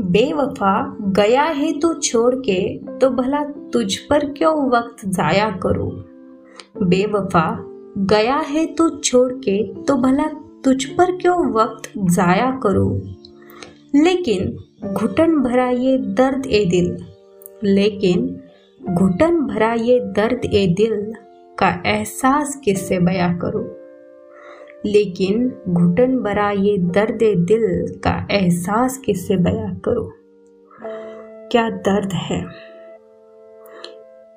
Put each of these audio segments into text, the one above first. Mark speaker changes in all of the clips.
Speaker 1: बेवफा गया है तू छोड़ के तो भला तुझ पर क्यों वक्त जाया करूँ? बेवफा गया है तू छोड़ के तो भला तुझ पर क्यों वक्त जाया करूँ? लेकिन घुटन भरा ये दर्द ए दिल, लेकिन घुटन भरा ये दर्द ए दिल का एहसास किससे बया करूँ? लेकिन घुटन भरा ये दर्द दिल का एहसास किससे बया करो? क्या दर्द है?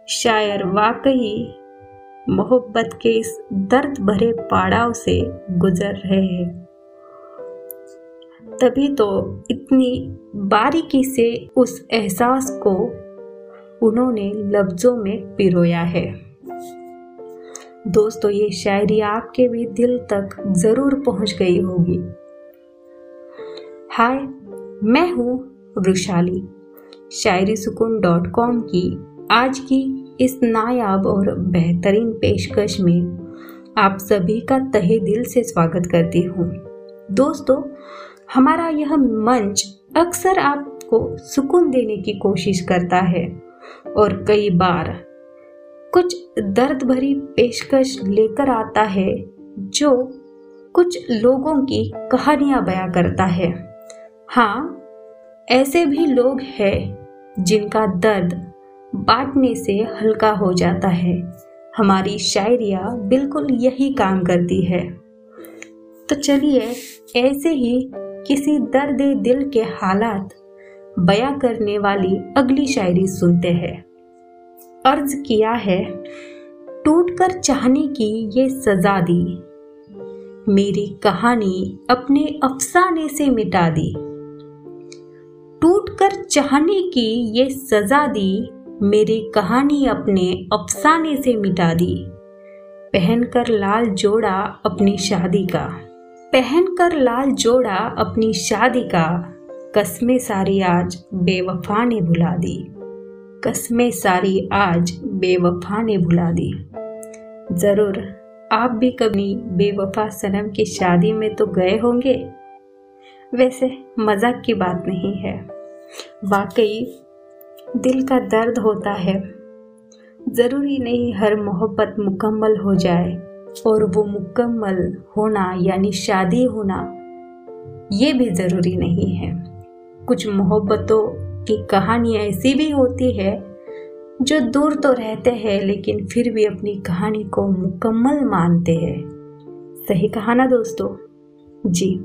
Speaker 1: शायर वाकई मोहब्बत के इस दर्द भरे पड़ाव से गुजर रहे हैं। तभी तो इतनी बारीकी से उस एहसास को उन्होंने लफ्जों में पिरोया है। दोस्तों, ये शायरी आपके भी दिल तक ज़रूर पहुँच गई होगी। हाय, मैं हूँ वृशाली शायरी सुकून डॉट कॉम की आज की इस नायाब और बेहतरीन पेशकश में आप सभी का तहे दिल से स्वागत करती हूँ। दोस्तों, हमारा यह मंच अक्सर आपको सुकून देने की कोशिश करता है और कई बार कुछ दर्द भरी पेशकश लेकर आता है, जो कुछ लोगों की कहानियाँ बयां करता है। हाँ ऐसे भी लोग हैं जिनका दर्द बांटने से हल्का हो जाता है। हमारी शायरिया बिल्कुल यही काम करती है। तो चलिए, ऐसे ही किसी दर्द दिल के हालात बयां करने वाली अगली शायरी सुनते हैं। अर्ज़ किया है, टूटकर चाहने की ये सजा दी। मेरी कहानी अपने अफसाने से मिटा दी। टूटकर चाहने की ये सजा दी, मेरी कहानी अपने अफसाने से मिटा दी। पहनकर लाल जोड़ा अपनी शादी का। पहनकर लाल जोड़ा अपनी शादी का। कस्में सारी आज बेवफा ने भुला दी। कस्में सारी आज बेवफा ने भुला दी। ज़रूर, आप भी कभी बेवफा सनम की शादी में तो गए होंगे। वैसे मज़ाक की बात नहीं है। वाकई दिल का दर्द होता है। ज़रूरी नहीं हर मोहब्बत मुकम्मल हो जाए और वो मुकम्मल होना यानी शादी होना, ये भी ज़रूरी नहीं है। कुछ मोहब्बतों की कहानी ऐसी भी होती है, जो दूर तो रहते हैं, लेकिन फिर भी अपनी कहानी को मुकम्मल मानते हैं। सही कहा ना दोस्तों? जी।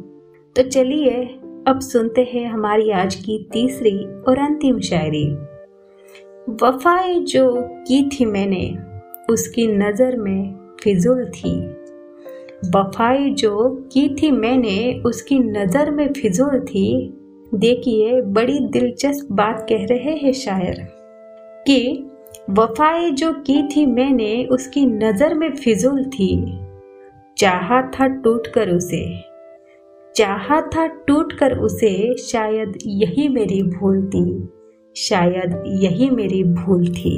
Speaker 1: तो चलिए, अब सुनते हैं हमारी आज की तीसरी और अंतिम शायरी। वफाएँ जो की थी मैंने, उसकी नज़र में फिजुल थी। वफाएँ जो की थी मैंने, उसकी नज़र में फिजुल थी। देखिए, बड़ी दिलचस्प बात कह रहे हैं शायर, कि वफाए जो की थी मैंने, उसकी नज़र में फिजुल थी। चाहा था टूट कर उसे, चाहा था टूट कर उसे, शायद यही मेरी भूल थी, शायद यही मेरी भूल थी।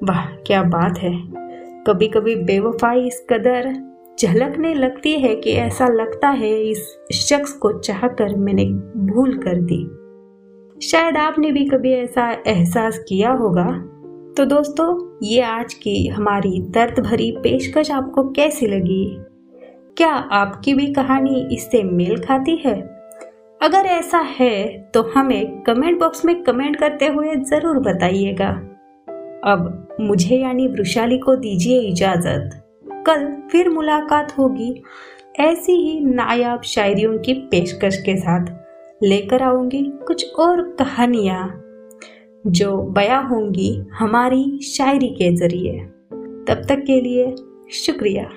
Speaker 1: वाह, क्या बात है। कभी कभी बेवफाई इस कदर झलकने लगती है कि ऐसा लगता है इस शख्स को चाहकर मैंने भूल कर दी। शायद आपने भी कभी ऐसा एहसास किया होगा। तो दोस्तों, ये आज की हमारी दर्द भरी पेशकश आपको कैसी लगी? क्या आपकी भी कहानी इससे मेल खाती है? अगर ऐसा है तो हमें कमेंट बॉक्स में कमेंट करते हुए ज़रूर बताइएगा। अब मुझे यानी वृशाली को दीजिए इजाज़त। कल फिर मुलाकात होगी। ऐसी ही नायाब शायरियों की पेशकश के साथ लेकर आऊँगी कुछ और कहानियाँ, जो बया होंगी हमारी शायरी के ज़रिए। तब तक के लिए शुक्रिया।